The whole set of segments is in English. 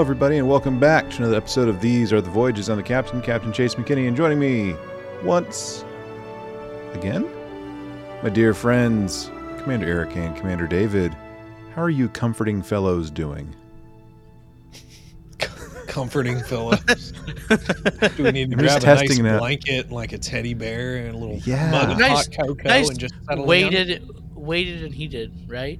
Well, hello, everybody, and welcome back to another episode of These Are the Voyages. I'm the Captain, Captain Chase McKinney, and joining me once again, my dear friends, Commander Eric and Commander David. How are you comforting fellows doing? comforting fellows. Do we need to I'm grab a nice that. blanket and like a teddy bear and a little Yeah. mug of Nice- hot cocoa nice and just settle down? Weighted, weighted and heated, right?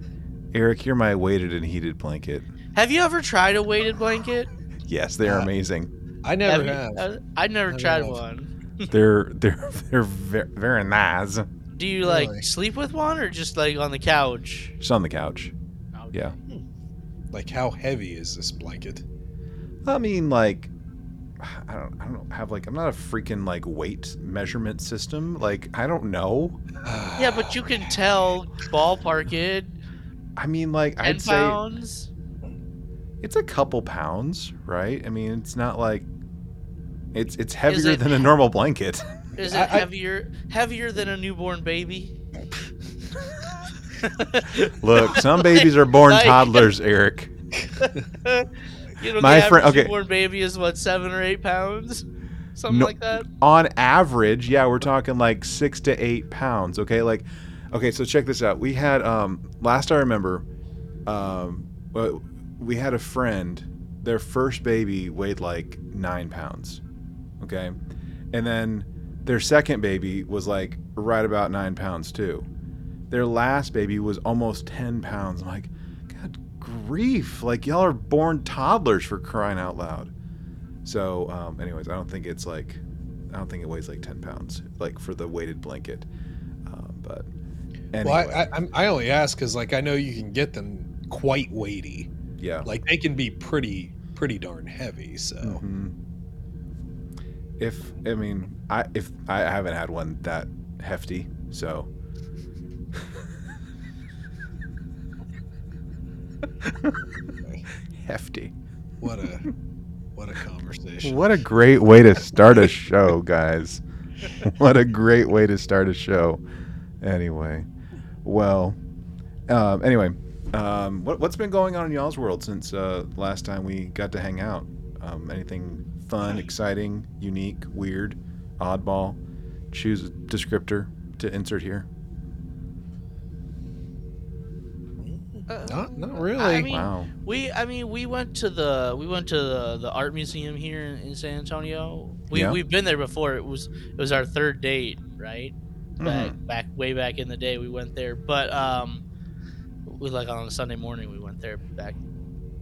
Eric, you're my weighted and heated blanket. Have you ever tried a weighted blanket? Yes, they are Uh, amazing. I never you- have. uh, I've never Never tried have. one. They're they're they're very, very nice. Do you like Really? sleep with one or just like on the couch? Just on the couch. Yeah. Like, how heavy is this blanket? I mean, like, I don't, I don't have like, I'm not a freaking like weight measurement system. Like, I don't know. Yeah, but you can tell ballpark it. I mean, like, I'd say pounds. It's a couple pounds, right? I mean, it's not like it's it's heavier it- than a normal blanket. Is it I- heavier heavier than a newborn baby? Look, some babies are born Like- toddlers, Eric. you know, My the friend- average okay. newborn baby is what seven or eight pounds, something No- like that. On average, yeah, we're talking like six to eight pounds. Okay, like, okay, so check this out. We had um last I remember, um, we had a friend. Their first baby weighed like nine pounds. Okay, and then their second baby was like right about nine pounds too. Their last baby was almost ten pounds. I'm like, God grief! Like y'all are born toddlers for crying out loud. So, um, anyways, I don't think it's like, I don't think it weighs like ten pounds, like for the weighted blanket. Um, but anyway, Well, I, I, I only ask because, like, I know you can get them quite weighty. Yeah. Like, they can be pretty, pretty darn heavy. So, Mhm. If I mean, I if I haven't had one that hefty, so. hefty. what a, what a conversation. What a great way to start a show, guys. What a great way to start a show. Anyway, well, um, anyway, um, what, what's been going on in y'all's world since uh, last time we got to hang out? Um, anything fun, exciting, unique, weird, oddball? Choose a descriptor to insert here. Uh, Not, not really. I mean, Wow. We, I mean, we went to the we went to the, the art museum here in, in San Antonio. We Yeah. we've been there before. It was it was our third date, right? Back Mhm. back way back in the day, we went there. But um, we like on a Sunday morning we went there back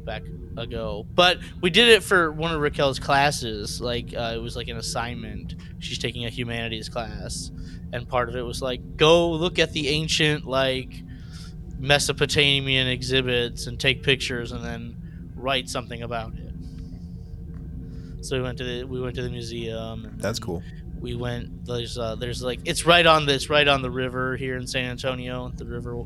back ago. But we did it for one of Raquel's classes. Like uh, it was like an assignment. She's taking a humanities class, and part of it was like go look at the ancient like Mesopotamian exhibits and take pictures and then write something about it. So we went to the we went to the museum. That's cool. We went. There's uh, there's like it's right on this right on the river here in San Antonio. The river,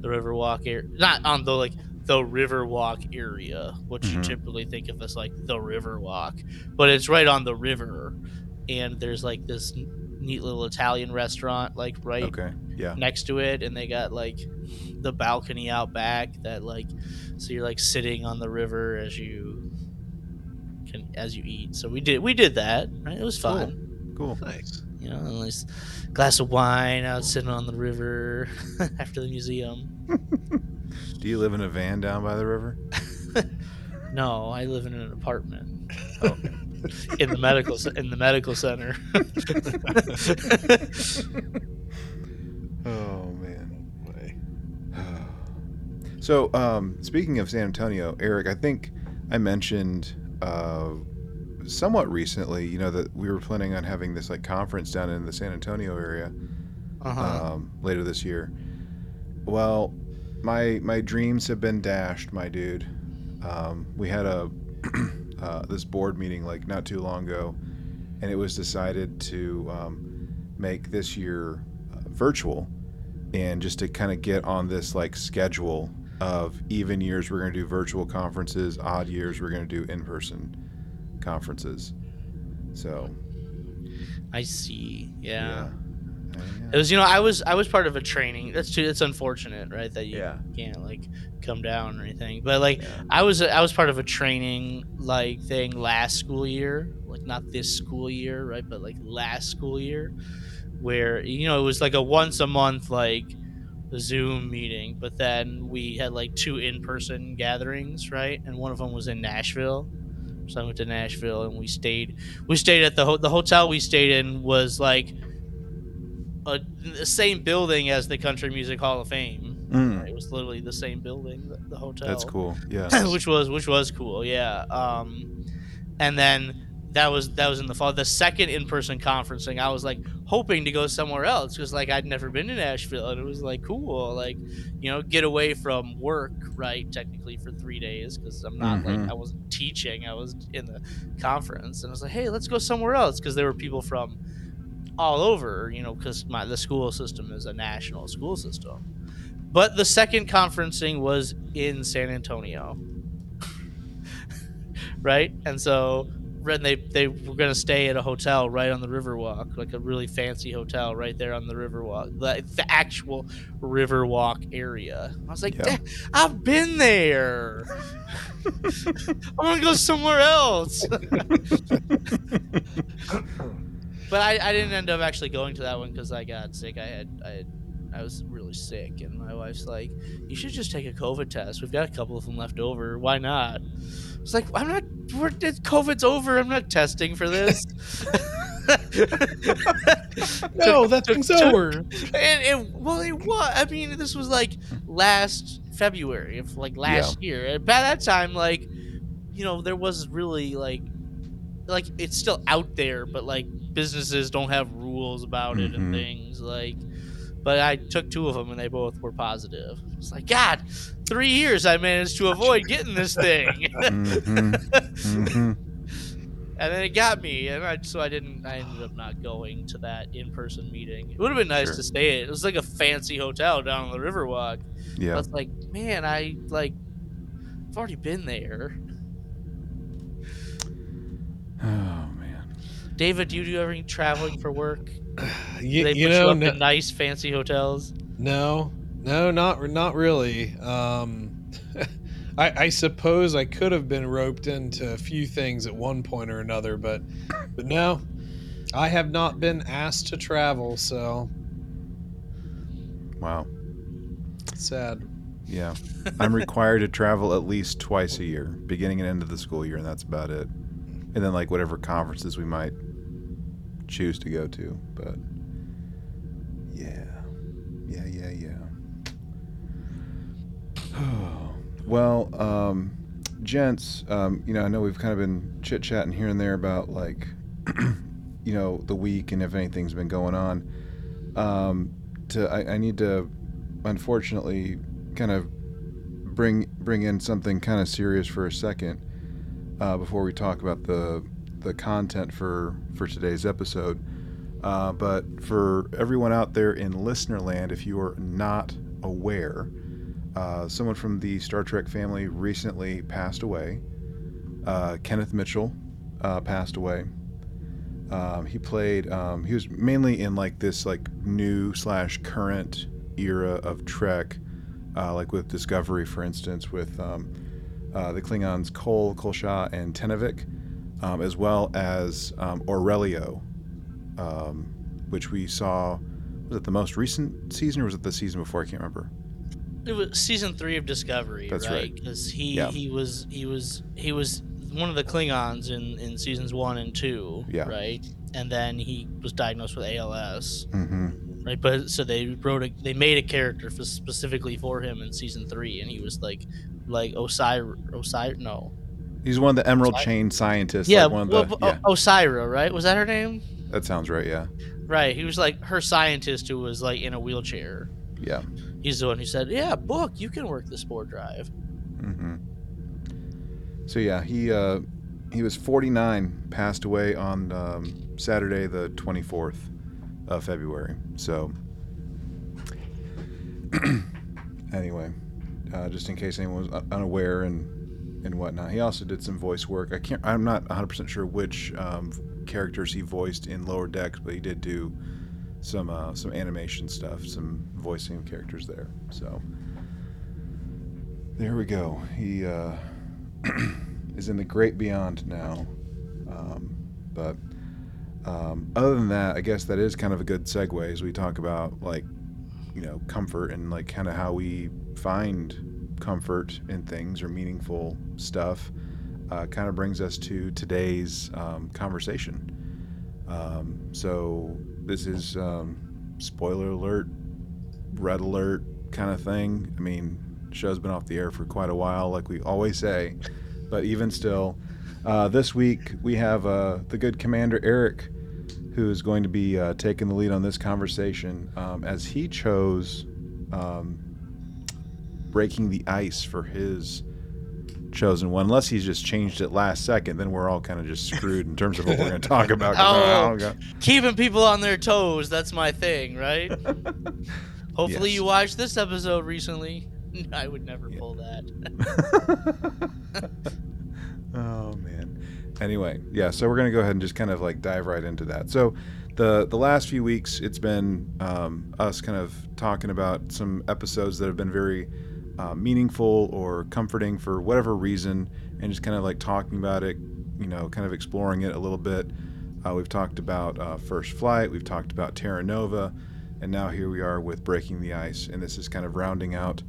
the river walk area. Not on the like the river walk area, which you Mhm. typically think of as like the river walk, but it's right on the river. And there's like this neat little Italian restaurant like right Okay. Yeah. next to it and they got like the balcony out back that like so you're like sitting on the river as you can as you eat so we did we did that right it was fun Cool. nice. You know a nice glass of wine out sitting on the river after the museum Do you live in a van down by the river? no i live in an apartment oh, in the medical in the medical center Oh man. So, um, speaking of San Antonio, Eric, I think I mentioned uh, somewhat recently, you know, that we were planning on having this like conference down in the San Antonio area uh-huh. um, later this year. Well, my my dreams have been dashed, my dude. Um, we had a uh, this board meeting like not too long ago, and it was decided to um, make this year uh, virtual, and just to kind of get on this like schedule of even years we're going to do virtual conferences, odd years we're going to do in person conferences. So i see yeah, It was, you know, I was I was part of a training. That's too. It's unfortunate, right, that you Yeah. can't like come down or anything. But like, Yeah. I was I was part of a training like thing last school year, like not this school year, right, but like last school year, where you know it was like a once a month like Zoom meeting, but then we had like two in person gatherings, right, and one of them was in Nashville. So I went to Nashville and we stayed. We stayed at the ho- the hotel we stayed in was like a, the same building as the Country Music Hall of Fame. Mm, It was literally the same building, the, the hotel. that's cool. Yeah. which was which was cool, yeah. Um, and then that was that was in the fall. The second in person conferencing, I was like hoping to go somewhere else because like I'd never been to Nashville, and it was like cool, like you know, get away from work, right? Technically for three days because I'm not Mhm. like I wasn't teaching, I was in the conference, and I was like, hey, let's go somewhere else because there were people from all over, you know, because my the school system is a national school system. But the second conferencing was in San Antonio, right? And so when they they were gonna stay at a hotel right on the Riverwalk, like a really fancy hotel right there on the Riverwalk, the, the actual Riverwalk area. I was like, Yeah. I've been there. I want to go somewhere else. but I, I didn't end up actually going to that one because I got sick. I had I had I was really sick, and my wife's like, "You should just take a COVID test. We've got a couple of them left over. Why not?" It's like I'm not. We're, COVID's over. I'm not testing for this. No, that thing's took- over. and it well it was i mean this was like last february of like last year and by that time like you know there was really like like it's still out there but like businesses don't have rules about it Mhm. and things like but i took two of them and they both were positive it's like god three years i managed to avoid getting this thing Mhm, mhm. and then it got me, and I, so I didn't. I ended up not going to that in-person meeting. It would have been nice Sure. to stay. at. It was like a fancy hotel down on the Riverwalk. I Yeah. was like, man, I like, I've already been there. Oh man. David, do you do ever traveling for work? Do You, they you put know, you up no, in nice fancy hotels? no, no, not not really. Um, I, I suppose I could have been roped into a few things at one point or another, but but no, I have not been asked to travel. So Wow. sad. Yeah. I'm required to travel at least twice a year, beginning and end of the school year, and that's about it. And then like whatever conferences we might choose to go to. But well, um, gents, um, you know, I know we've kind of been chit chatting here and there about like, you know, the week and if anything's been going on. Um, to I, I need to, unfortunately, kind of bring bring in something kind of serious for a second uh, before we talk about the the content for for today's episode. Uh, but for everyone out there in listener land, if you are not aware, uh, someone from the Star Trek family recently passed away. Uh, Kenneth Mitchell uh, passed away. Um, he played. Um, he was mainly in like this like new slash current era of Trek, uh, like with Discovery, for instance, with um, uh, the Klingons Kol, Kolsha, and Tenavik, um, as well as um, Aurellio, um, which we saw. Was it the most recent season, or was it the season before? I can't remember. It was season three of Discovery, That's right? right. Because he Yeah. he was he was he was one of the Klingons in in seasons one and two, Yeah. right? And then he was diagnosed with ALS, Mm-hmm. right? But so they wrote a they made a character for, specifically for him in season three, and he was like like Osir Osir no He's one of the Emerald Osyraa? Chain scientists. yeah, like one of the, well, yeah, O- Osyraa right? Was that her name? that sounds right. Yeah, Right. He was like her scientist who was like in a wheelchair. yeah. He's the one who said, "Yeah, book, you can work the spore drive." hmm So yeah, he uh, he was 49, passed away on um, Saturday, the 24th of February. So anyway, uh, just in case anyone was unaware and and whatnot, he also did some voice work. I can't. I'm not 100 percent sure which um, characters he voiced in Lower Decks, but he did do some uh, some animation stuff, some voicing of characters there. So there we go. He uh, is in the great beyond now. Um, but um, other than that, I guess that is kind of a good segue as we talk about like you know comfort and like kind of how we find comfort in things or meaningful stuff. Uh, kind of brings us to today's um, conversation. Um, so this is um, spoiler alert, red alert kind of thing. I mean, show's been off the air for quite a while, like we always say, but even still, uh, this week we have uh, the good Commander Eric, who is going to be uh, taking the lead on this conversation, um, as he chose um, breaking the ice for his chosen one. Unless he's just changed it last second, then we're all kind of just screwed in terms of what we're going to talk about. Oh. Keeping people on their toes, that's my thing, right? Hopefully Yes. you watched this episode recently. I would never pull that. oh man. Anyway, yeah. So we're gonna go ahead and just kind of like dive right into that. So the the last few weeks, it's been um, us kind of talking about some episodes that have been very uh, meaningful or comforting for whatever reason, and just kind of like talking about it. You know, kind of exploring it a little bit. Uh, we've talked about uh, First Flight. We've talked about Terra Nova, and now here we are with Breaking the Ice, and this is kind of rounding out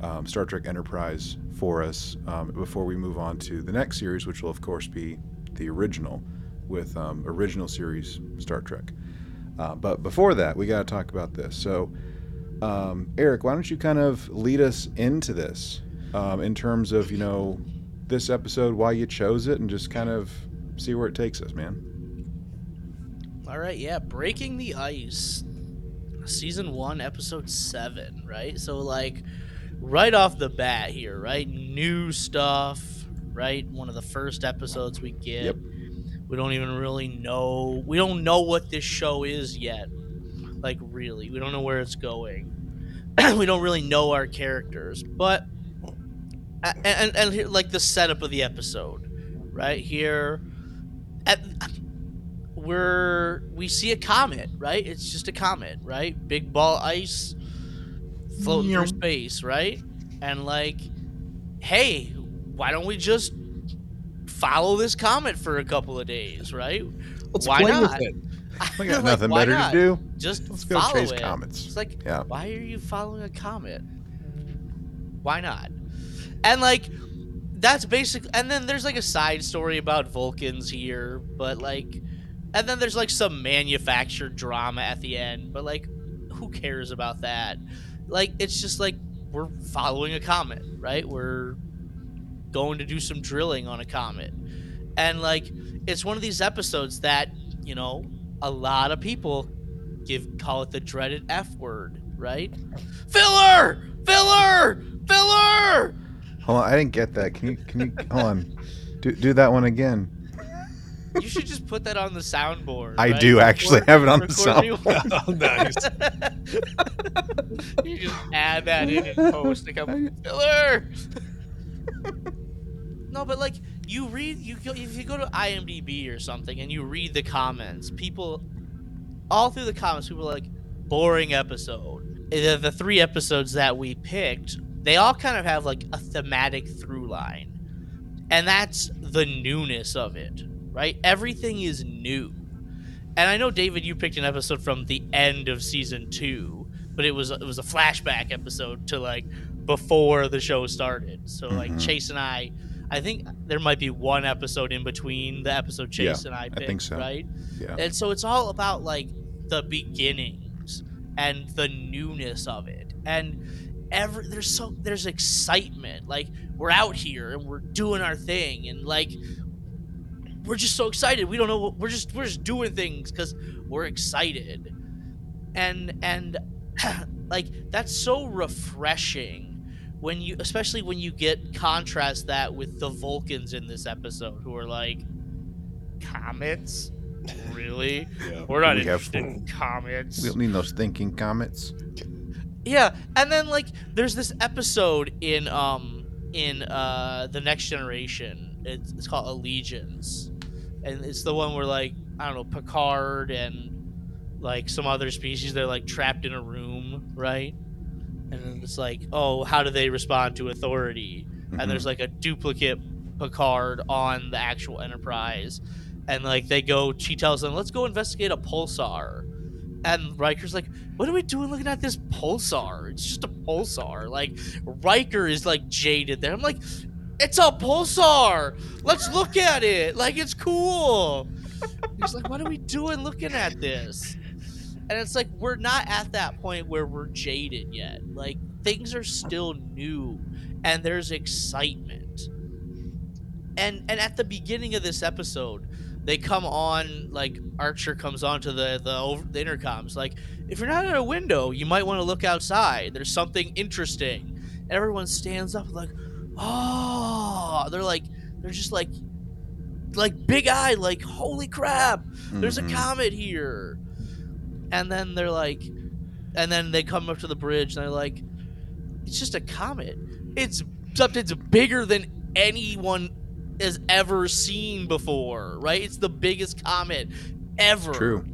um, Star Trek Enterprise for us um, before we move on to the next series, which will of course be the original with um, original series Star Trek. Uh, but before that, we got to talk about this. So, um, Eric, why don't you kind of lead us into this um, in terms of you know this episode, why you chose it, and just kind of see where it takes us, man. All right, yeah, Breaking the Ice, season one, episode seven, right? So, like, right off the bat here, right? New stuff, right? One of the first episodes we get. Yep. We don't even really know. We don't know what this show is yet. Like, really, we don't know where it's going. we don't really know our characters, but and and, and here, like the setup of the episode, right here. At, we're we see a comet, right? It's just a comet, right? Big ball of ice floating Yeah. through space, right? And like, hey, why don't we just follow this comet for a couple of days, right? Let's Why not? We got Like, nothing better not? to do. Just Let's go follow chase it. comets. It's like, Yeah. why are you following a comet? Why not? And like, that's basically. And then there's like a side story about Vulcans here, but like, and then there's like some manufactured drama at the end, but like, who cares about that? Like, it's just like we're following a comet, right? We're going to do some drilling on a comet, and like, it's one of these episodes that you know a lot of people give call it the dreaded F word, right? Filler, filler, filler. Hold on, I didn't get that. Can you? Can you? hold on. Do do that one again. You should just put that on the soundboard. I right? do actually Record- have it on the record sound. Oh, nice. you just add that in and post a couple filler. no, but like you read, you go, if you go to IMDb or something and you read the comments, people all through the comments, people are like boring episode. The, the three episodes that we picked, they all kind of have like a thematic through line, and that's the newness of it, right? Everything is new. And I know David, you picked an episode from the end of season two, but it was it was a flashback episode to like before the show started. So like Mhm. Chase and I, I think there might be one episode in between the episode Chase and I picked, think so. right? Yeah. And so it's all about like the beginnings and the newness of it. And every there's so there's excitement. Like we're out here and we're doing our thing and like we're just so excited. We don't know what we're just we're just doing things cuz we're excited. And and like that's so refreshing when you especially when you get contrast that with the Vulcans in this episode who are like comets really Yeah. we're not We have interested in comets We don't need those thinking comets. yeah and then like there's this episode in um in uh the next generation it's, it's called allegiance and it's the one where like i don't know picard and like some other species. They're like trapped in a room, right? It's like, oh, how do they respond to authority? Mm-hmm. And there's like a duplicate Picard on the actual Enterprise, and like they go, she tells them, let's go investigate a pulsar. And Riker's like, what are we doing looking at this pulsar? It's just a pulsar. Like Riker is like jaded there. I'm like, it's a pulsar. Let's look at it. Like it's cool. He's like, what are we doing looking at this? And it's like we're not at that point where we're jaded yet. Like things are still new and there's excitement. And and at the beginning of this episode, they come on like Archer comes on to the the, over, the intercoms like if you're not at a window, you might want to look outside. There's something interesting. And everyone stands up like, "Oh!" They're like they're just like like big eye like, "Holy crap. There's Mhm. a comet here." And then they're like and then they come up to the bridge and they're like, "It's just a comet. It's something's bigger than anyone has ever seen before, right? It's the biggest comet ever. True.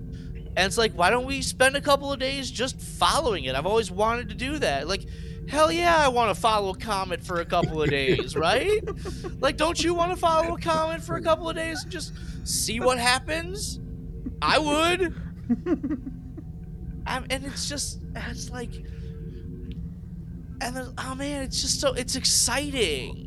And it's like, why don't we spend a couple of days just following it? I've always wanted to do that. Like, hell yeah, I want to follow a comet for a couple of days, right? Like, don't you want to follow a comet for a couple of days and just see what happens? I would. I'm, and it's just, it's like, and then, oh man, it's just so, it's exciting.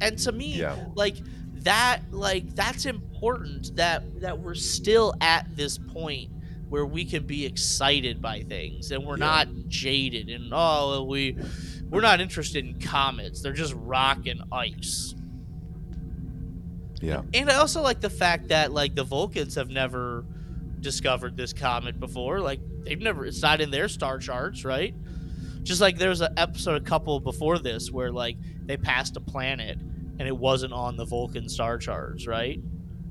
And to me, Yeah. like that like that's important that that we're still at this point where we can be excited by things and we're Yeah. not jaded and oh we we're not interested in comets they're just rock and ice Yeah. and i also like the fact that like the vulcans have never discovered this comet before like they've never it's not in their star charts right? Just like there was an episode a couple before this where like they passed a planet and it wasn't on the vulcan star charts right?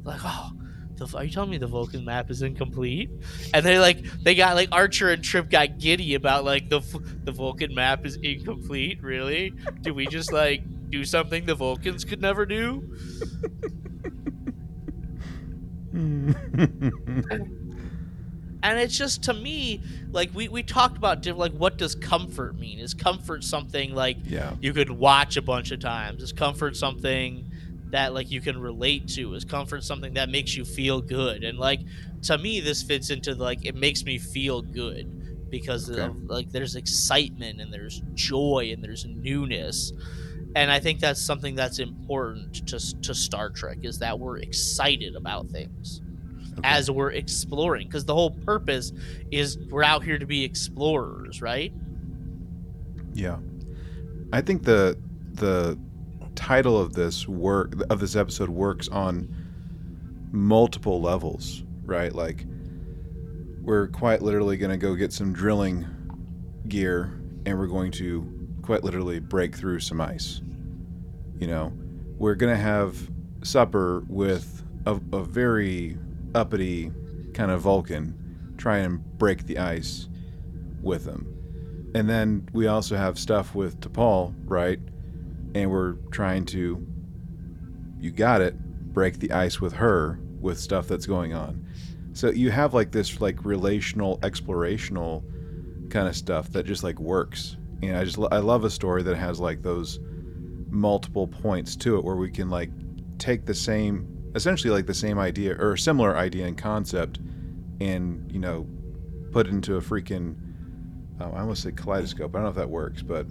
Like oh the, are you telling me the vulcan map is incomplete? And they like they got like archer and trip got giddy about like the the vulcan map is incomplete really? Do we just like do something the vulcans could never do Mm. and it's just to me like we, we talked about diff- like what does comfort mean? Is comfort something like yeah. you could watch a bunch of times? Is comfort something that like you can relate to? Is comfort something that makes you feel good? And like to me this fits into like it makes me feel good because Okay. of, like there's excitement and there's joy and there's newness and i think that's something that's important to, to star trek is that we're excited about things Okay. as we're exploring because the whole purpose is we're out here to be explorers right Yeah. I think the the title of this work of this episode works on multiple levels, right? Like we're quite literally going to go get some drilling gear and we're going to quite literally break through some ice. You know, we're going to have supper with a, a very uppity kind of Vulcan try and break the ice with them. And then we also have stuff with T'Pol, right? And we're trying to, you got it, break the ice with her with stuff that's going on. So you have like this like relational, explorational kind of stuff that just like works. And I just I love a story that has like those multiple points to it where we can like take the same, essentially like the same idea or similar idea and concept, and you know, put it into a freaking oh, I almost say kaleidoscope. I don't know if that works, but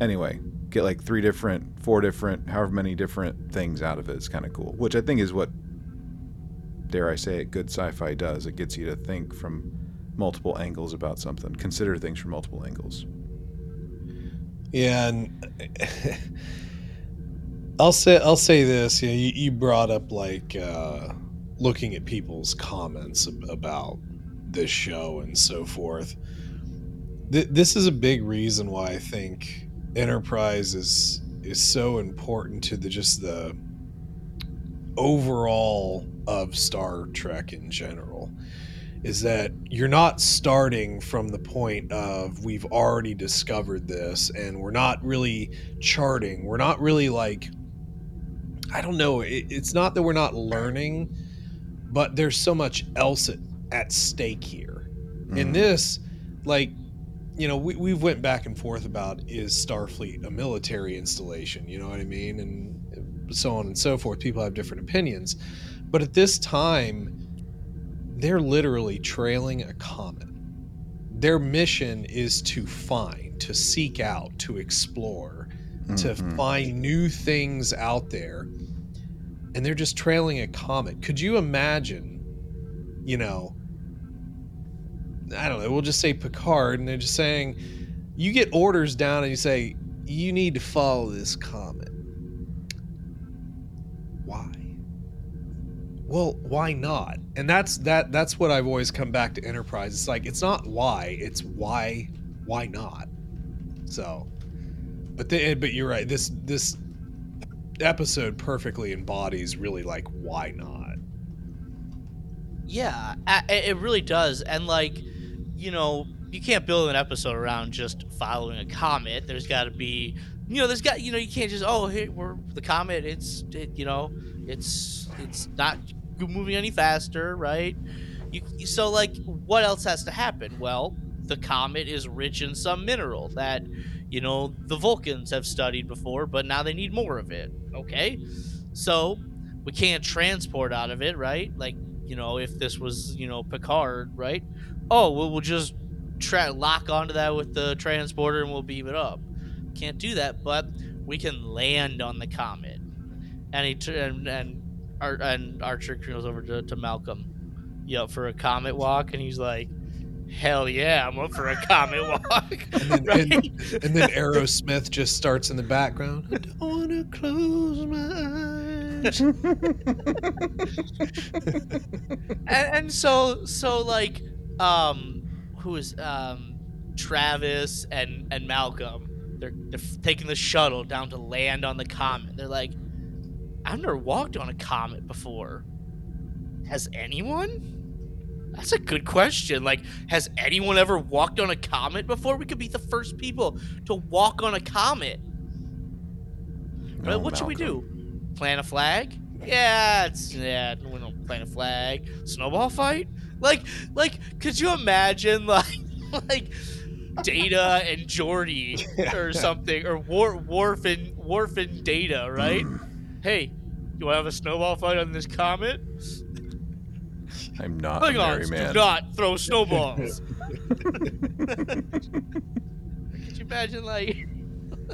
anyway, get like three different, four different, however many different things out of it. It's kind of cool, which I think is what, dare I say it, good sci-fi does. It gets you to think from multiple angles about something, consider things from multiple angles. Yeah, and I'll say I'll say this. Yeah, you, you brought up like uh, looking at people's comments ab- about this show and so forth. Th- this is a big reason why I think Enterprise is is so important to the just the overall of Star Trek in general is that you're not starting from the point of we've already discovered this and we're not really charting we're not really like i don't know it, it's not that we're not learning but there's so much else at, at stake here In Mhm. this, like, you know, we, we've went back and forth about is Starfleet a military installation? You know what I mean? And so on and so forth. People have different opinions. But at this time, they're literally trailing a comet. Their mission is to find, to seek out, to explore, to Mhm. find new things out there. And they're just trailing a comet. Could you imagine, you know, I don't know, we'll just say Picard, and they're just saying, you get orders down and you say, you need to follow this comet. Well, why not? And that's that that's what I've always come back to Enterprise. It's like it's not why, it's why why not? So but the, but you're right. This this episode perfectly embodies really like why not? Yeah, it really does. And like, you know, you can't build an episode around just following a comet. There's got to be, you know, there's got, you know, you can't just, oh, hey, we're the comet. It's, it, you know, it's it's not moving any faster, right? You so like, what else has to happen? Well, the comet is rich in some mineral that, you know, the Vulcans have studied before, but now they need more of it. Okay, so we can't transport out of it, right? Like you know, if this was, you know, Picard, right? Oh, well, we'll just tra- lock onto that with the transporter and we'll beam it up. Can't do that, but we can land on the comet. And he and and, Ar- and Archer goes over to, to Malcolm, you up for a comet walk? And he's like, Hell yeah, I'm up for a comet walk. And then, right? and, and then Aerosmith just starts in the background. I don't want to close my eyes. and, and so so like um who is um Travis and and Malcolm they're they're taking the shuttle down to land on the comet they're like I've never walked on a comet before has anyone that's a good question like has anyone ever walked on a comet before we could be the first people to walk on a comet Oh, what should we do? Plant a flag? Yeah, it's yeah. We don't plant a flag. Snowball fight? Like, like, could you imagine like, like, Data and Geordi or something, or War, Worf and Worf and Data, right? hey, you want to have a snowball fight on this comet? I'm not a Klingons merry man. do not throw snowballs. Could you imagine like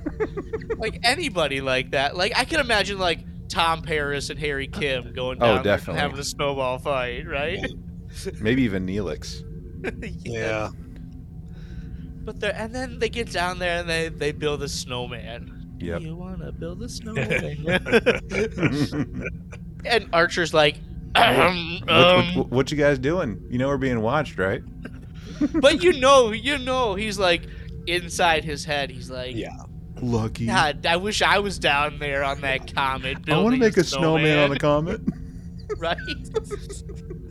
like anybody like that? Like I can imagine like Tom Paris and Harry Kim going Oh, down there and definitely. having a snowball fight, right? Maybe even Neelix. yeah. But they and then they get down there and they they build a snowman. Yep. You want to build a snowman? and Archer's like, um, what, what, what you guys doing? You know we're being watched, right? but you know, you know, he's like inside his head. He's like, Yeah. Lucky. God, I wish I was down there on that comet. I want to make a snowman on the comet. right.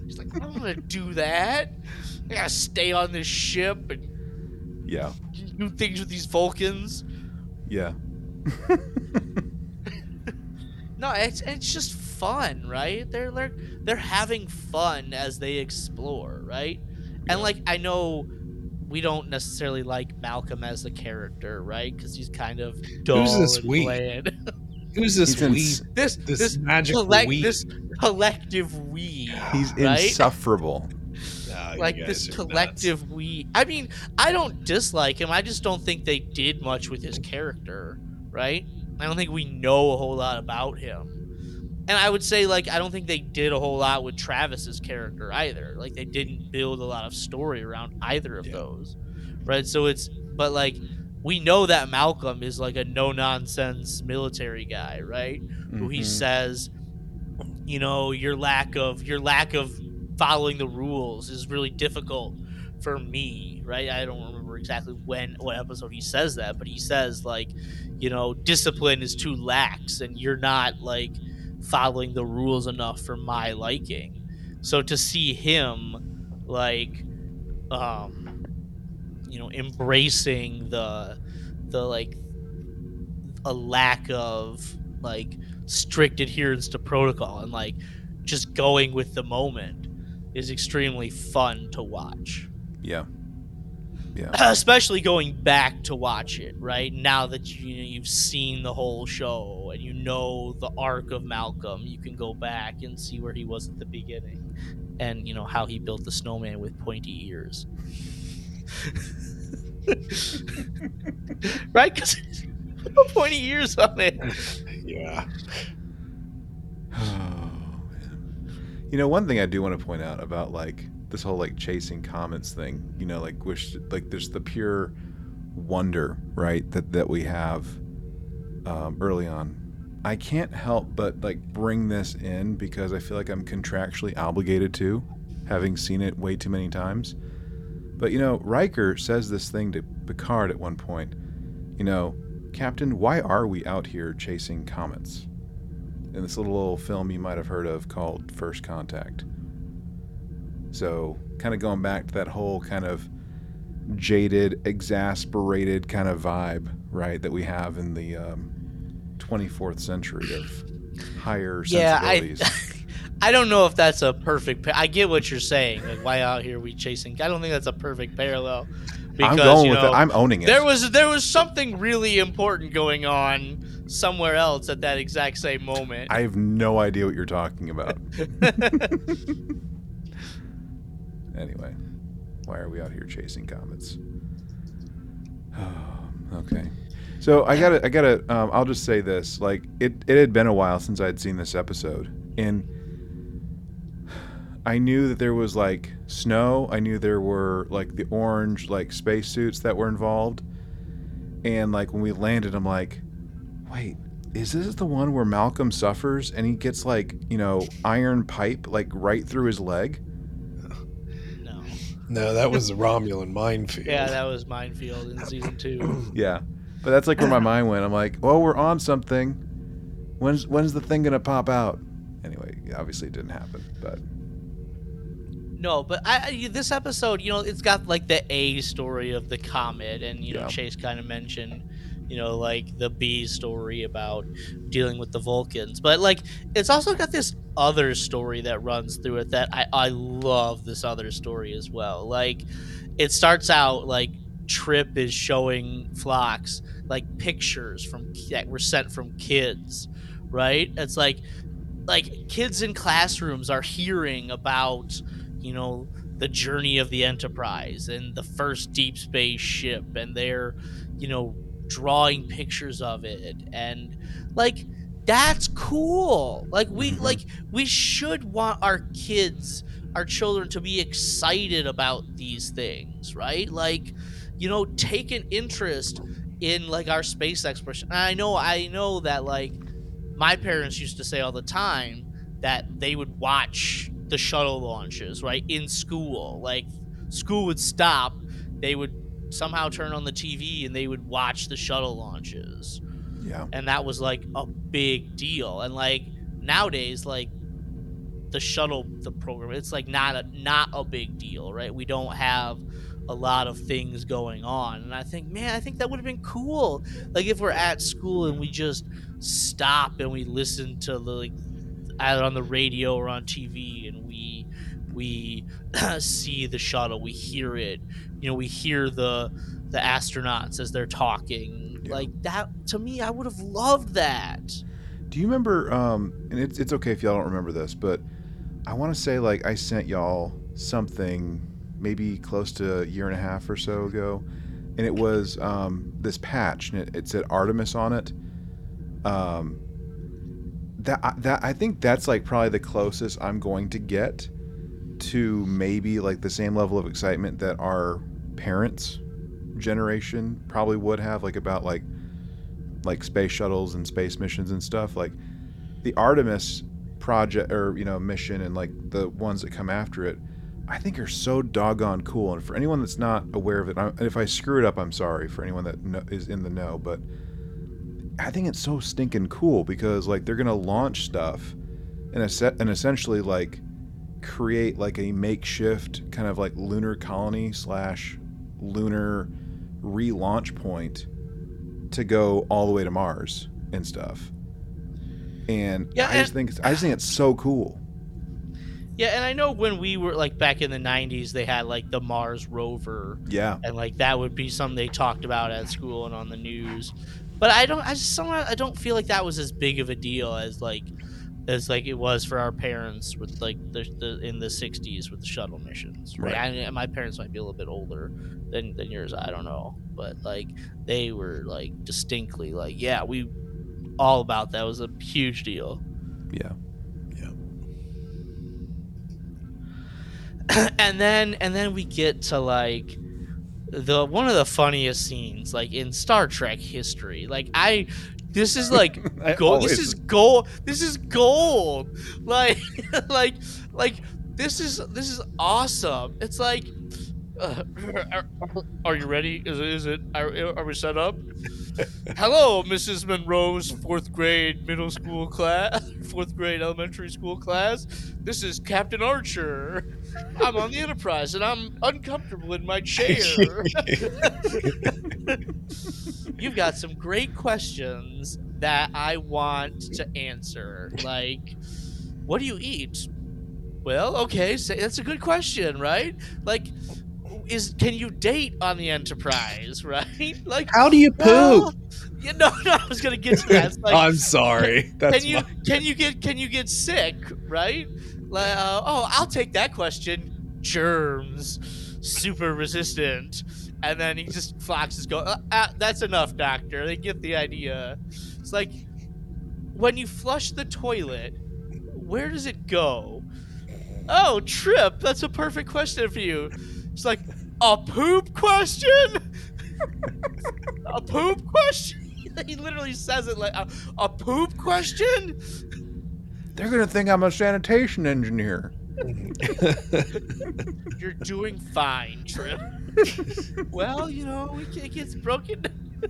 He's like, I don't want to do that. I gotta stay on this ship and Yeah. do things with these Vulcans. Yeah. No, it's it's just fun, right? They're they're they're having fun as they explore, right? Yeah. And like I know we don't necessarily like Malcolm as the character, right? Because he's kind of dull this and we? bland. Who's this He's in- we? this This, this magic collect, we? this collective we, He's right? insufferable. Like this are nuts. collective we. I mean, I don't dislike him. I just don't think they did much with his character, right? I don't think we know a whole lot about him. And I would say like I don't think they did a whole lot with Travis's character either. Like they didn't build a lot of story around either of Yeah. those. Right? So it's but like we know that Malcolm is like a no nonsense military guy, right? who he Mhm. says, you know, your lack of your lack of following the rules is really difficult for me, right? I don't remember exactly when what episode he says that, but he says like, you know, discipline is too lax and you're not like following the rules enough for my liking. So to see him like um you know embracing the the like a lack of like strict adherence to protocol and like just going with the moment is extremely fun to watch. Yeah. Yeah. especially going back to watch it right now that you know, you've seen the whole show and you know the arc of Malcolm you can go back and see where he was at the beginning and you know how he built the snowman with pointy ears right because pointy ears on it Yeah. Oh, man. You know, one thing I do want to point out about like this whole like chasing comets thing, you know, like wish like there's the pure wonder, right, that that we have um, early on. I can't help but like bring this in because I feel like I'm contractually obligated to, having seen it way too many times. But you know, Riker says this thing to Picard at one point. You know, Captain, why are we out here chasing comets? in this little old film you might have heard of called First Contact. So, kind of going back to that whole kind of jaded, exasperated kind of vibe, right, that we have in the um, 24th century of higher yeah I, sensibilities. I don't know if that's a perfect pa- I get what you're saying like why out here we chasing I don't think that's a perfect parallel I'm going you with it. I'm owning it. There was there was something really important going on somewhere else at that exact same moment. I have no idea what you're talking about. anyway, why are we out here chasing comets? okay. So I gotta, I gotta, um, I'll just say this: like it, it had been a while since I'd seen this episode, and I knew that there was like snow. I knew there were like the orange like spacesuits that were involved, and like when we landed, I'm like, wait, is this the one where Malcolm suffers and he gets like you know iron pipe like right through his leg? No. No, that was the Romulan minefield. Yeah, that was minefield in season two. Yeah, but that's like where my mind went. I'm like, well, we're on something. When's when's the thing gonna pop out? Anyway, obviously it didn't happen, but No, but I, I this episode, you know, it's got like the A story of the comet, and you know, Yeah. Chase kind of mentioned, you know, like the B story about dealing with the Vulcans, but like it's also got this other story that runs through it that I I love this other story as well. Like, it starts out like Trip is showing Phlox like pictures from that were sent from kids, right? It's like like kids in classrooms are hearing about you know the journey of the enterprise and the first deep space ship and they're you know drawing pictures of it and like that's cool. Like we Mhm. like we should want our kids our children to be excited about these things right? Like you know take an interest in like our space exploration. And i know i know that like my parents used to say all the time that they would watch the shuttle launches right in school. Like school would stop they would somehow turn on the tv and they would watch the shuttle launches. Yeah, and that was like a big deal. And like nowadays like the shuttle the program it's like not a not a big deal right? We don't have a lot of things going on. And i think man i think that would have been cool. Like if we're at school and we just stop and we listen to the like either on the radio or on tv and we we see the shuttle we hear it you know we hear the the astronauts as they're talking Yeah. like that to me i would have loved that Do you remember? Um, and it's it's okay if y'all don't remember this, but I want to say like I sent y'all something maybe close to a year and a half or so ago, and it was um, this patch, and it, it said Artemis on it. Um, that that I think that's like probably the closest I'm going to get to maybe like the same level of excitement that our parents generation probably would have like about like like space shuttles and space missions and stuff like the artemis project or you know mission and like the ones that come after it i think are so doggone cool. And for anyone that's not aware of it I- if i screw it up i'm sorry for anyone that kno- is in the know but i think it's so stinking cool because like they're gonna launch stuff and, es- and essentially like create like a makeshift kind of like lunar colony slash lunar relaunch point to go all the way to Mars and stuff. And Yeah, I just think it's, I just think it's so cool. Yeah, and I know when we were like back in the '90s, they had like the Mars rover, Yeah. and like that would be something they talked about at school and on the news. But I don't, I just somehow I don't feel like that was as big of a deal as like as like it was for our parents with like the, the in the '60s with the shuttle missions. Right. Right. I, my parents might be a little bit older than than yours. I don't know, but like they were like distinctly like, yeah, we all about that. It was a huge deal. Yeah. Yeah and then and then we get to like the one of the funniest scenes like in Star Trek history. Like I this is like gold this is gold this is gold. Like like like this is this is awesome. It's like uh, are, are you ready? Is it, is it are, are we set up? Hello, Mrs. Monroe's fourth grade middle school class, fourth grade elementary school class. This is Captain Archer. I'm on the Enterprise and I'm uncomfortable in my chair. You've got some great questions that I want to answer. Like, what do you eat? Well, okay, so that's a good question, right? Like, is can you date on the Enterprise, right? Like, How do you well, poop? you know, no, I was gonna get to that. Like, I'm sorry. That's can you my- can you get can you get sick right like uh, oh i'll take that question. Germs super resistant. And then he just Phlox is going uh, uh, that's enough doctor. They get the idea. It's like when you flush the toilet where does it go? Oh trip that's a perfect question for you. It's like a poop question? A poop question? He literally says it like a, a poop question They're gonna think I'm a sanitation engineer. You're doing fine, Trip. well, you know, it gets broken.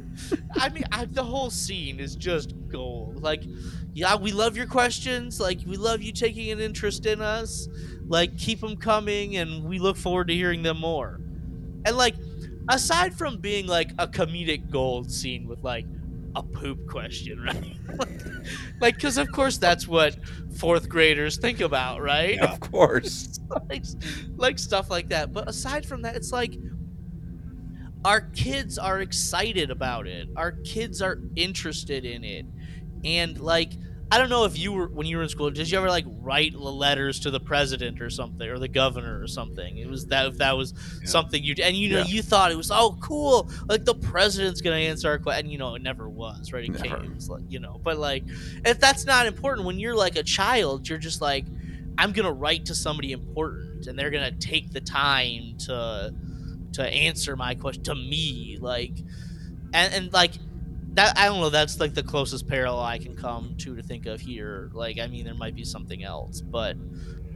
I mean, I, the whole scene is just gold. Like, yeah, we love your questions. Like, we love you taking an interest in us. Like, keep them coming, and we look forward to hearing them more. And like, aside from being like a comedic gold scene with like a poop question, right? like, because of course that's what fourth graders think about, right? Of course. like, like stuff like that. But aside from that, it's like our kids are excited about it. Our kids are interested in it, and like I don't know if you were when you were in school. Did you ever like write letters to the president or something, or the governor or something? It was that if that was Yeah. something you and you know Yeah. you thought it was oh cool, like the president's gonna answer our question, and you know it never was, right? It Never. came, it was like you know, but like if that's not important when you're like a child, you're just like I'm gonna write to somebody important, and they're gonna take the time to to answer my question to me, like, and and like that. I don't know. That's like the closest parallel I can come to to think of here. Like, I mean, there might be something else, but.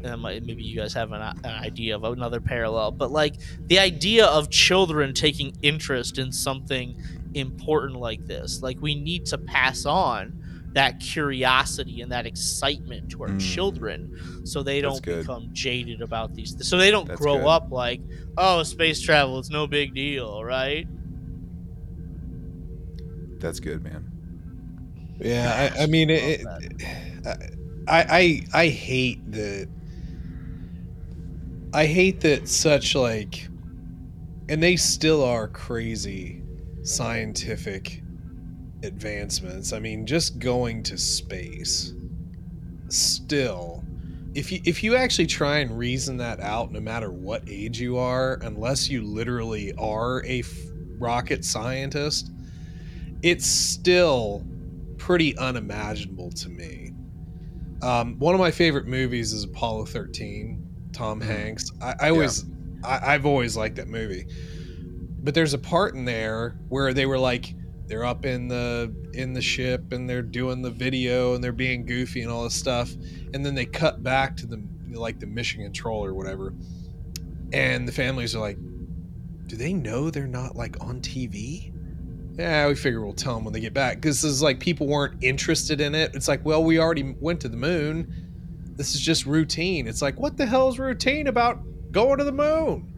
uh, might- maybe you guys have an, an idea of another parallel, but like the idea of children taking interest in something important like this, like we need to pass on that curiosity and that excitement to our Mm. children so they don't become jaded about these so they don't That's grow good. up like oh space travel it's no big deal right That's good, man. Yeah, I, I mean, it, I, I I hate that. I hate that such like, and they still are crazy scientific advancements. I mean, just going to space. Still, if you if you actually try and reason that out, no matter what age you are, unless you literally are a f- rocket scientist, it's still pretty unimaginable to me. Um, one of my favorite movies is Apollo 13, Tom Mhm. Hanks. I, I always, I, I've always liked that movie. But there's a part in there where they were like, they're up in the in the ship and they're doing the video and they're being goofy and all this stuff, and then they cut back to the like the mission control or whatever, and the families are like, do they know they're not like on TV? Yeah, we figure we'll tell them when they get back. Because this is like people weren't interested in it. It's like, well, we already went to the moon. This is just routine. It's like, what the hell is routine about going to the moon?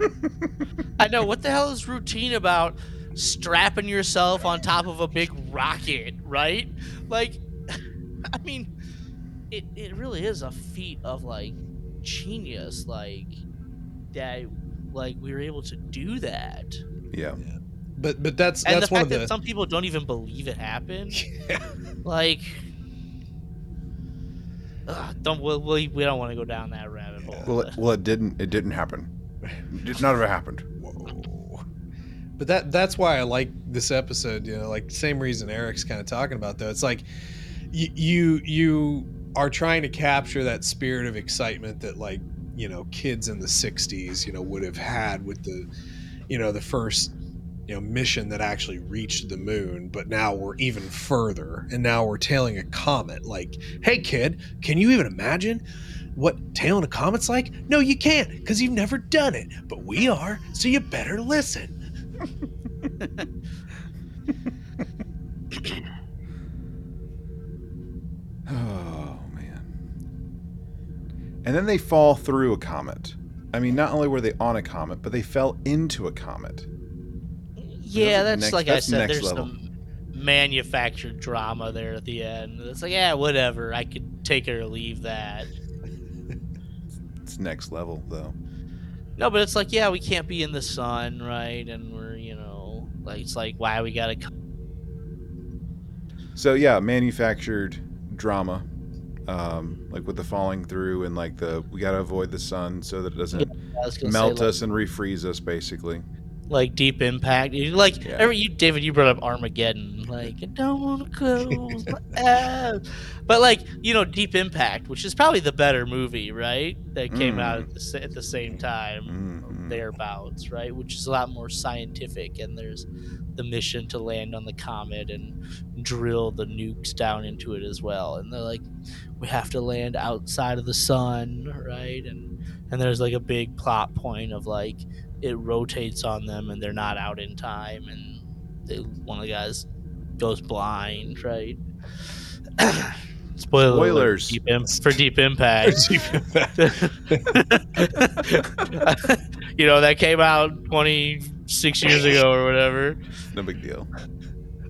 i know what the hell is routine about strapping yourself on top of a big rocket right like i mean it, it really is a feat of like genius like that like we were able to do that Yeah. But but that's and that's the one fact of that the some people don't even believe it happened like ugh, don't we, we, we don't want to go down that rabbit hole Well, it, well, it didn't. It didn't happen. It did- None of it happened. Whoa. But that that's why I like this episode. You know, like same reason Eric's kind of talking about though. It's like you you you are trying to capture that spirit of excitement that like you know kids in the '60s you know would have had with the you know the first you know mission that actually reached the moon but now we're even further and now we're tailing a comet like hey kid can you even imagine what tailing a comet's like no you can't because you've never done it but we are so you better listen Oh man. And then they fall through a comet. I mean, not only were they on a comet, but they fell into a comet. Yeah That's next- like that's i said there's level. some manufactured drama there at the end it's like yeah whatever i could take it or leave that It's next level, though. No, but it's like, yeah, we can't be in the sun, right? And we're, you know, like it's like why we gotta. So yeah, manufactured drama, um, like with the falling through and like the we gotta avoid the sun so that it doesn't I melt say, like, us and refreeze us, basically. Like deep impact. Like Yeah. every you, David, you brought up Armageddon. Like I don't want to close my eyes, but like you know, Deep Impact, which is probably the better movie, right? That came out Mm. at the, at the same time, Mhm. thereabouts, right? Which is a lot more scientific, and there's the mission to land on the comet and drill the nukes down into it as well. And they're like, we have to land outside of the sun, right? And and there's like a big plot point of like it rotates on them and they're not out in time and they, one of the guys goes blind right Spoiler alert, Spoilers. deep Im- for deep impact you know that came out 26 years ago or whatever No big deal.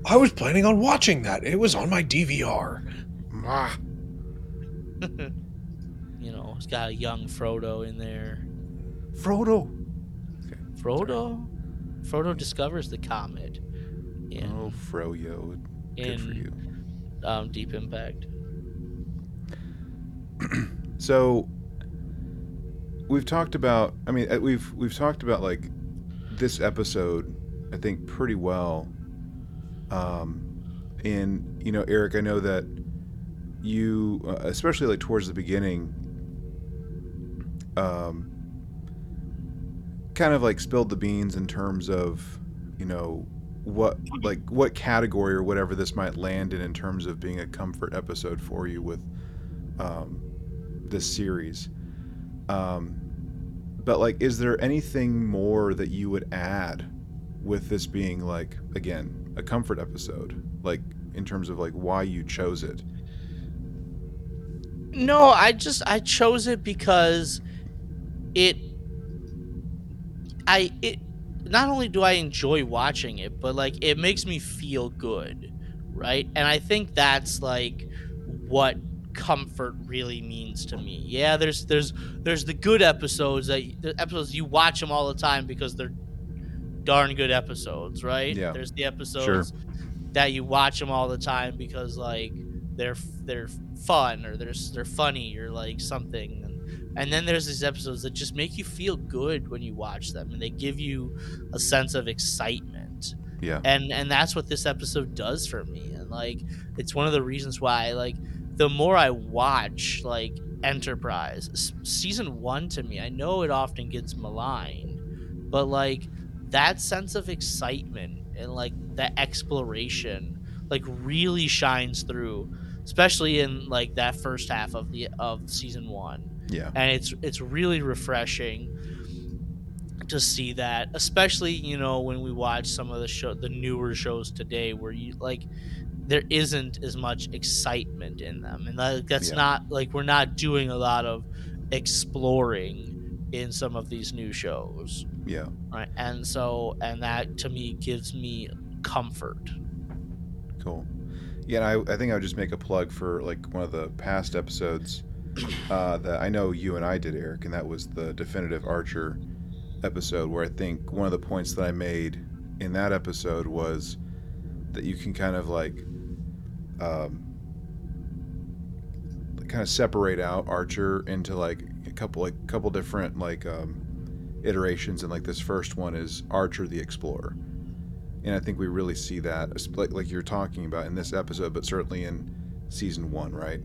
I was planning on watching that. It was on my DVR. Ah, you know it's got a young frodo in there Frodo. Frodo frodo discovers the comet in, Oh, Froyo. Good for you. um, deep impact So we've talked about. I mean, uh, we've we've talked about like this episode. I think pretty well. Um, and you know, Eric, I know that you, uh, especially like towards the beginning, um, kind of like spilled the beans in terms of, you know, what like what category or whatever this might land in in terms of being a comfort episode for you with um, this series. Um, but like, is there anything more that you would add with this being like again a comfort episode, like in terms of like why you chose it? No, I just I chose it because it I it not only do I enjoy watching it, but like it makes me feel good, right? And I think that's like what comfort really means to me. Yeah, there's there's there's the good episodes that the episodes you watch them all the time because they're darn good episodes, right? Yeah. There's the episodes that you watch them all the time because like they're they're fun or they're they're funny or like something and, then there's these episodes that just make you feel good when you watch them and they give you a sense of excitement Yeah. and and that's what this episode does for me and like it's one of the reasons why like the more i watch like enterprise s- season one to me i know it often gets maligned but like that sense of excitement and like that exploration like really shines through especially in like that first half of the of season one Yeah. and it's it's really refreshing to see that especially you know when we watch some of the show the newer shows today where you like there isn't as much excitement in them and like, that's Yeah. not like we're not doing a lot of exploring in some of these new shows Yeah. right and so and that to me gives me comfort Cool. Yeah, I, I think I would just make a plug for like one of the past episodes. Uh, that I know you and I did, Eric, and that was the definitive Archer episode, where I think one of the points that I made in that episode was that you can kind of like, um, kind of separate out Archer into like a couple like couple different like um, iterations, and like this first one is Archer the Explorer, and I think we really see that like like you're talking about in this episode, but certainly in season one, right?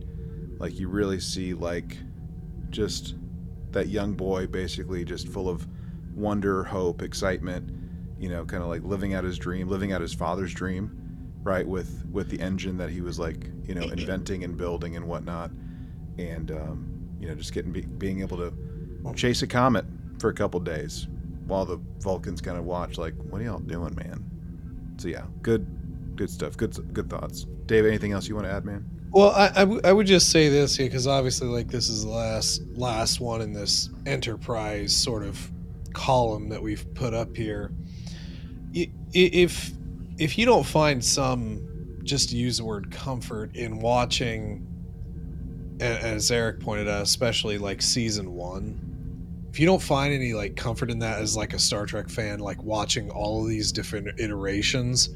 Like you really see like just that young boy basically just full of wonder, hope, excitement, you know, kind of like living out his dream, living out his father's dream, right? With with the engine that he was like, you know, inventing and building and whatnot, and um, you know, just getting be, being able to chase a comet for a couple days while the Vulcans kind of watch, like, what are y'all doing, man? So yeah, good, good stuff, good good thoughts. Dave, anything else you want to add, man? Well, I, I, w- I would just say this here because obviously, like this is the last last one in this enterprise sort of column that we've put up here. If if you don't find some, just use the word comfort in watching, as Eric pointed out, especially like season one, if you don't find any like comfort in that as like a Star Trek fan, like watching all of these different iterations,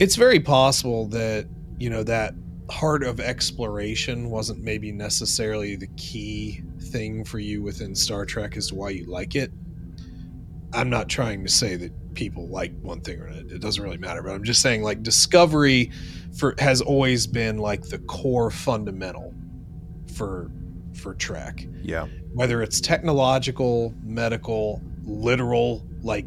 it's very possible that you know that heart of exploration wasn't maybe necessarily the key thing for you within Star Trek as to why you like it. I'm not trying to say that people like one thing or another. It doesn't really matter, but I'm just saying like discovery for has always been like the core fundamental for for Trek. Yeah, Whether it's technological, medical, literal like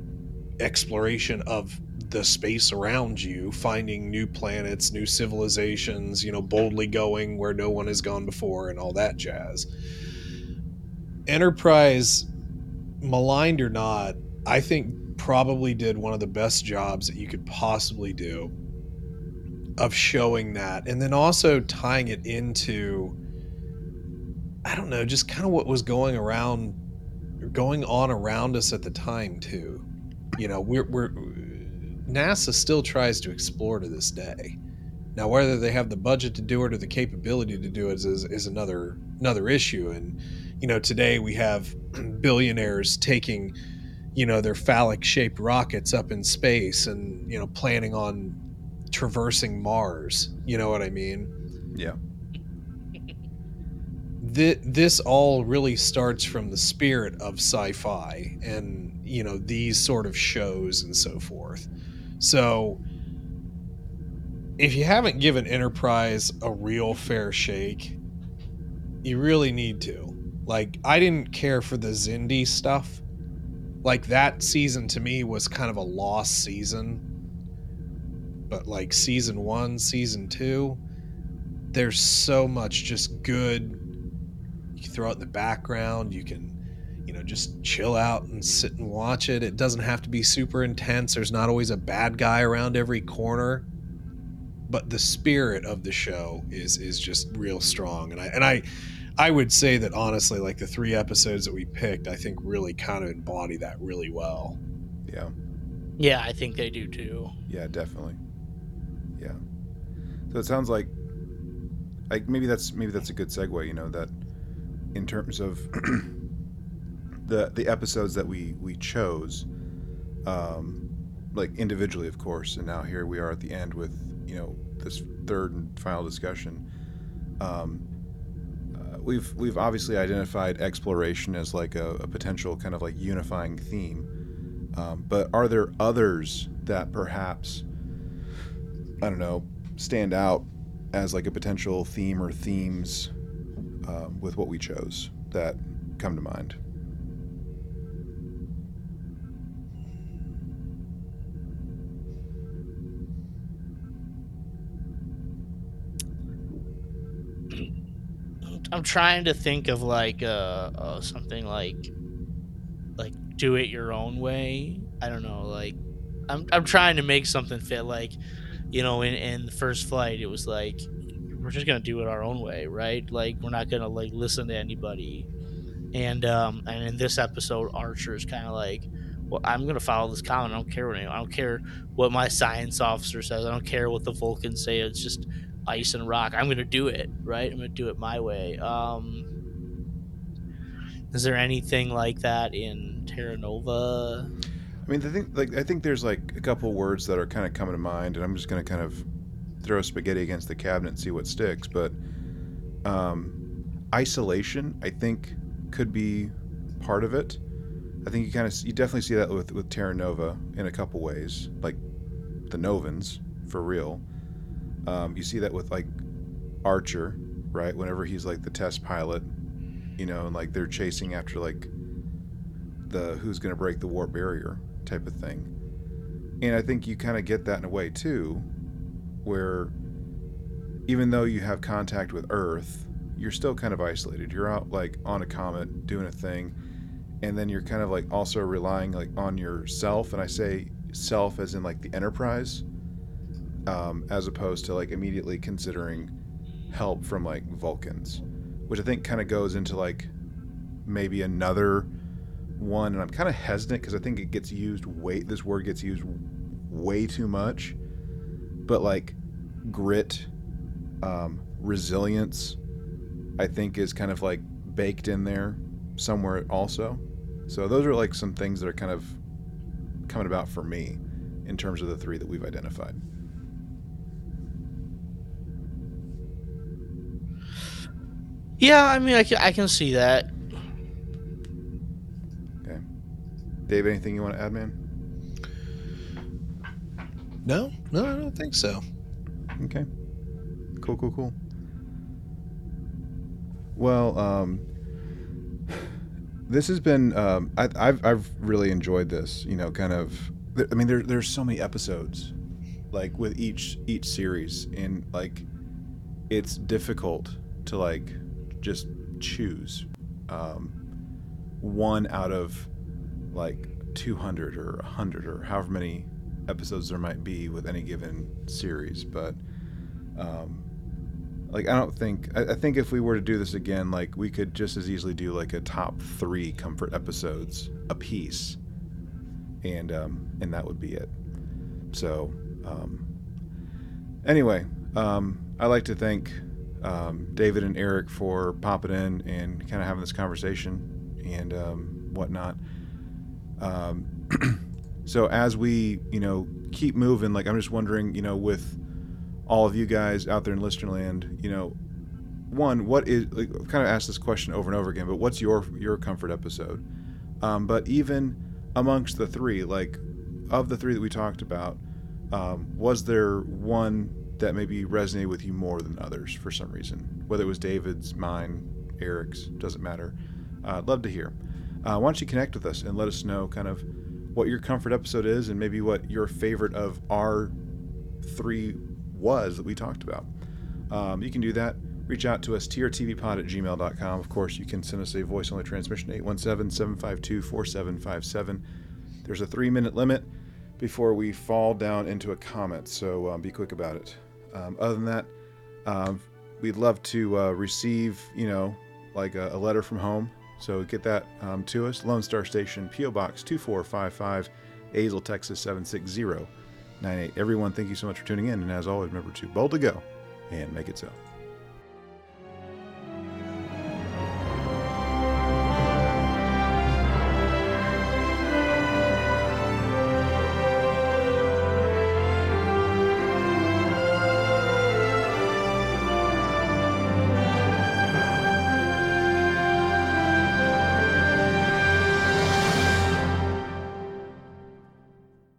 exploration of the space around you, finding new planets, new civilizations, you know, boldly going where no one has gone before and all that jazz. Enterprise, maligned or not, I think probably did one of the best jobs that you could possibly do of showing that and then also tying it into I don't know, just kind of what was going around going on around us at the time too. You know, we're we're NASA still tries to explore to this day. Now, whether they have the budget to do it or the capability to do it is, is another another issue. And you know, today we have billionaires taking, you know, their phallic-shaped rockets up in space and you know planning on traversing Mars. You know what I mean? yeah, Th- this all really starts from the spirit of sci-fi and you know these sort of shows and so forth so if you haven't given enterprise a real fair shake you really need to. Like i didn't care for the Xindi stuff. Like that season to me was kind of a lost season. But like season one season two there's so much just good. You throw it in the background you can you know just chill out and sit and watch it it doesn't have to be super intense there's not always a bad guy around every corner but the spirit of the show is is just real strong and i and i i would say that honestly like the three episodes that we picked i think really kind of embody that really well yeah, Yeah, I think they do too. yeah, definitely. Yeah. So it sounds like, like maybe that's maybe that's a good segue. You know that in terms of the the episodes that we we chose, um, like individually, of course, and now here we are at the end with you know this third and final discussion. Um, uh, we've we've obviously identified exploration as like a, a potential kind of like unifying theme, um, but are there others that perhaps I don't know stand out as like a potential theme or themes um, with what we chose that come to mind? I'm trying to think of like uh, uh something like like do it your own way. I don't know, like I'm I'm trying to make something fit like you know, in, in the first flight it was like we're just gonna do it our own way, right? Like we're not gonna like listen to anybody. And um and in this episode Archer is kinda like well, I'm gonna follow this comment. I don't care what I don't care what my science officer says. I don't care what the Vulcans say. It's just ice and rock. I'm gonna do it right. I'm gonna do it my way. Um, is there anything like that in Terra Nova? I mean, I think like I think there's like a couple words that are kind of coming to mind, and I'm just gonna kind of throw spaghetti against the cabinet and see what sticks. But um, isolation, I think, could be part of it. I think you kind of you definitely see that with with Terra Nova in a couple ways, like the Novans for real. Um, you see that with like Archer, right? Whenever he's like the test pilot, you know, and like they're chasing after like the who's going to break the warp barrier type of thing. And I think you kind of get that in a way too, where even though you have contact with Earth, you're still kind of isolated. You're out like on a comet doing a thing, and then you're kind of like also relying like on yourself. And I say self as in like the Enterprise, um, as opposed to like immediately considering help from like Vulcans, which I think kind of goes into like maybe another one, and I'm kind of hesitant because I think it gets used way. This word gets used way too much, but like grit, um, resilience, I think is kind of like baked in there somewhere also. So those are like some things that are kind of coming about for me in terms of the three that we've identified. Yeah, I mean, I can, I can see that. Okay, Dave, anything you want to add, man? No, no, I don't think so. Okay. Cool, cool, cool. Well, um, this has been. Um, I, I've I've really enjoyed this. You know, kind of. I mean, there there's so many episodes, like with each each series, and like, it's difficult to like just choose um, one out of like 200 or 100 or however many episodes there might be with any given series, but um, like I don't think I, I, think if we were to do this again, like we could just as easily do like a top three comfort episodes a piece, and um, and that would be it. So um, anyway, um, I like to thank um, David and Eric for popping in and kind of having this conversation and um, whatnot. Um, so as we you know keep moving, like I'm just wondering, you know, with all of you guys out there in Listerland, you know, one, what is like, I've kind of asked this question over and over again, but what's your your comfort episode? Um, but even amongst the three, like of the three that we talked about, um, was there one that maybe resonated with you more than others for some reason? Whether it was David's, mine, Eric's, doesn't matter. Uh, I'd love to hear. Uh, why don't you connect with us and let us know kind of what your comfort episode is and maybe what your favorite of our three was that we talked about. Um, you can do that. Reach out to us, trtvpod at gmail.com. Of course, you can send us a voice only transmission, 817 752 4757. There's a three minute limit before we fall down into a comment, so um, be quick about it. Um, other than that, um, we'd love to uh, receive, you know, like a, a, letter from home. So get that um, to us. Lone Star Station, P.O. Box 2455, Azle, Texas 760. 98. Everyone, thank you so much for tuning in. And as always, remember to bold to go and make it so.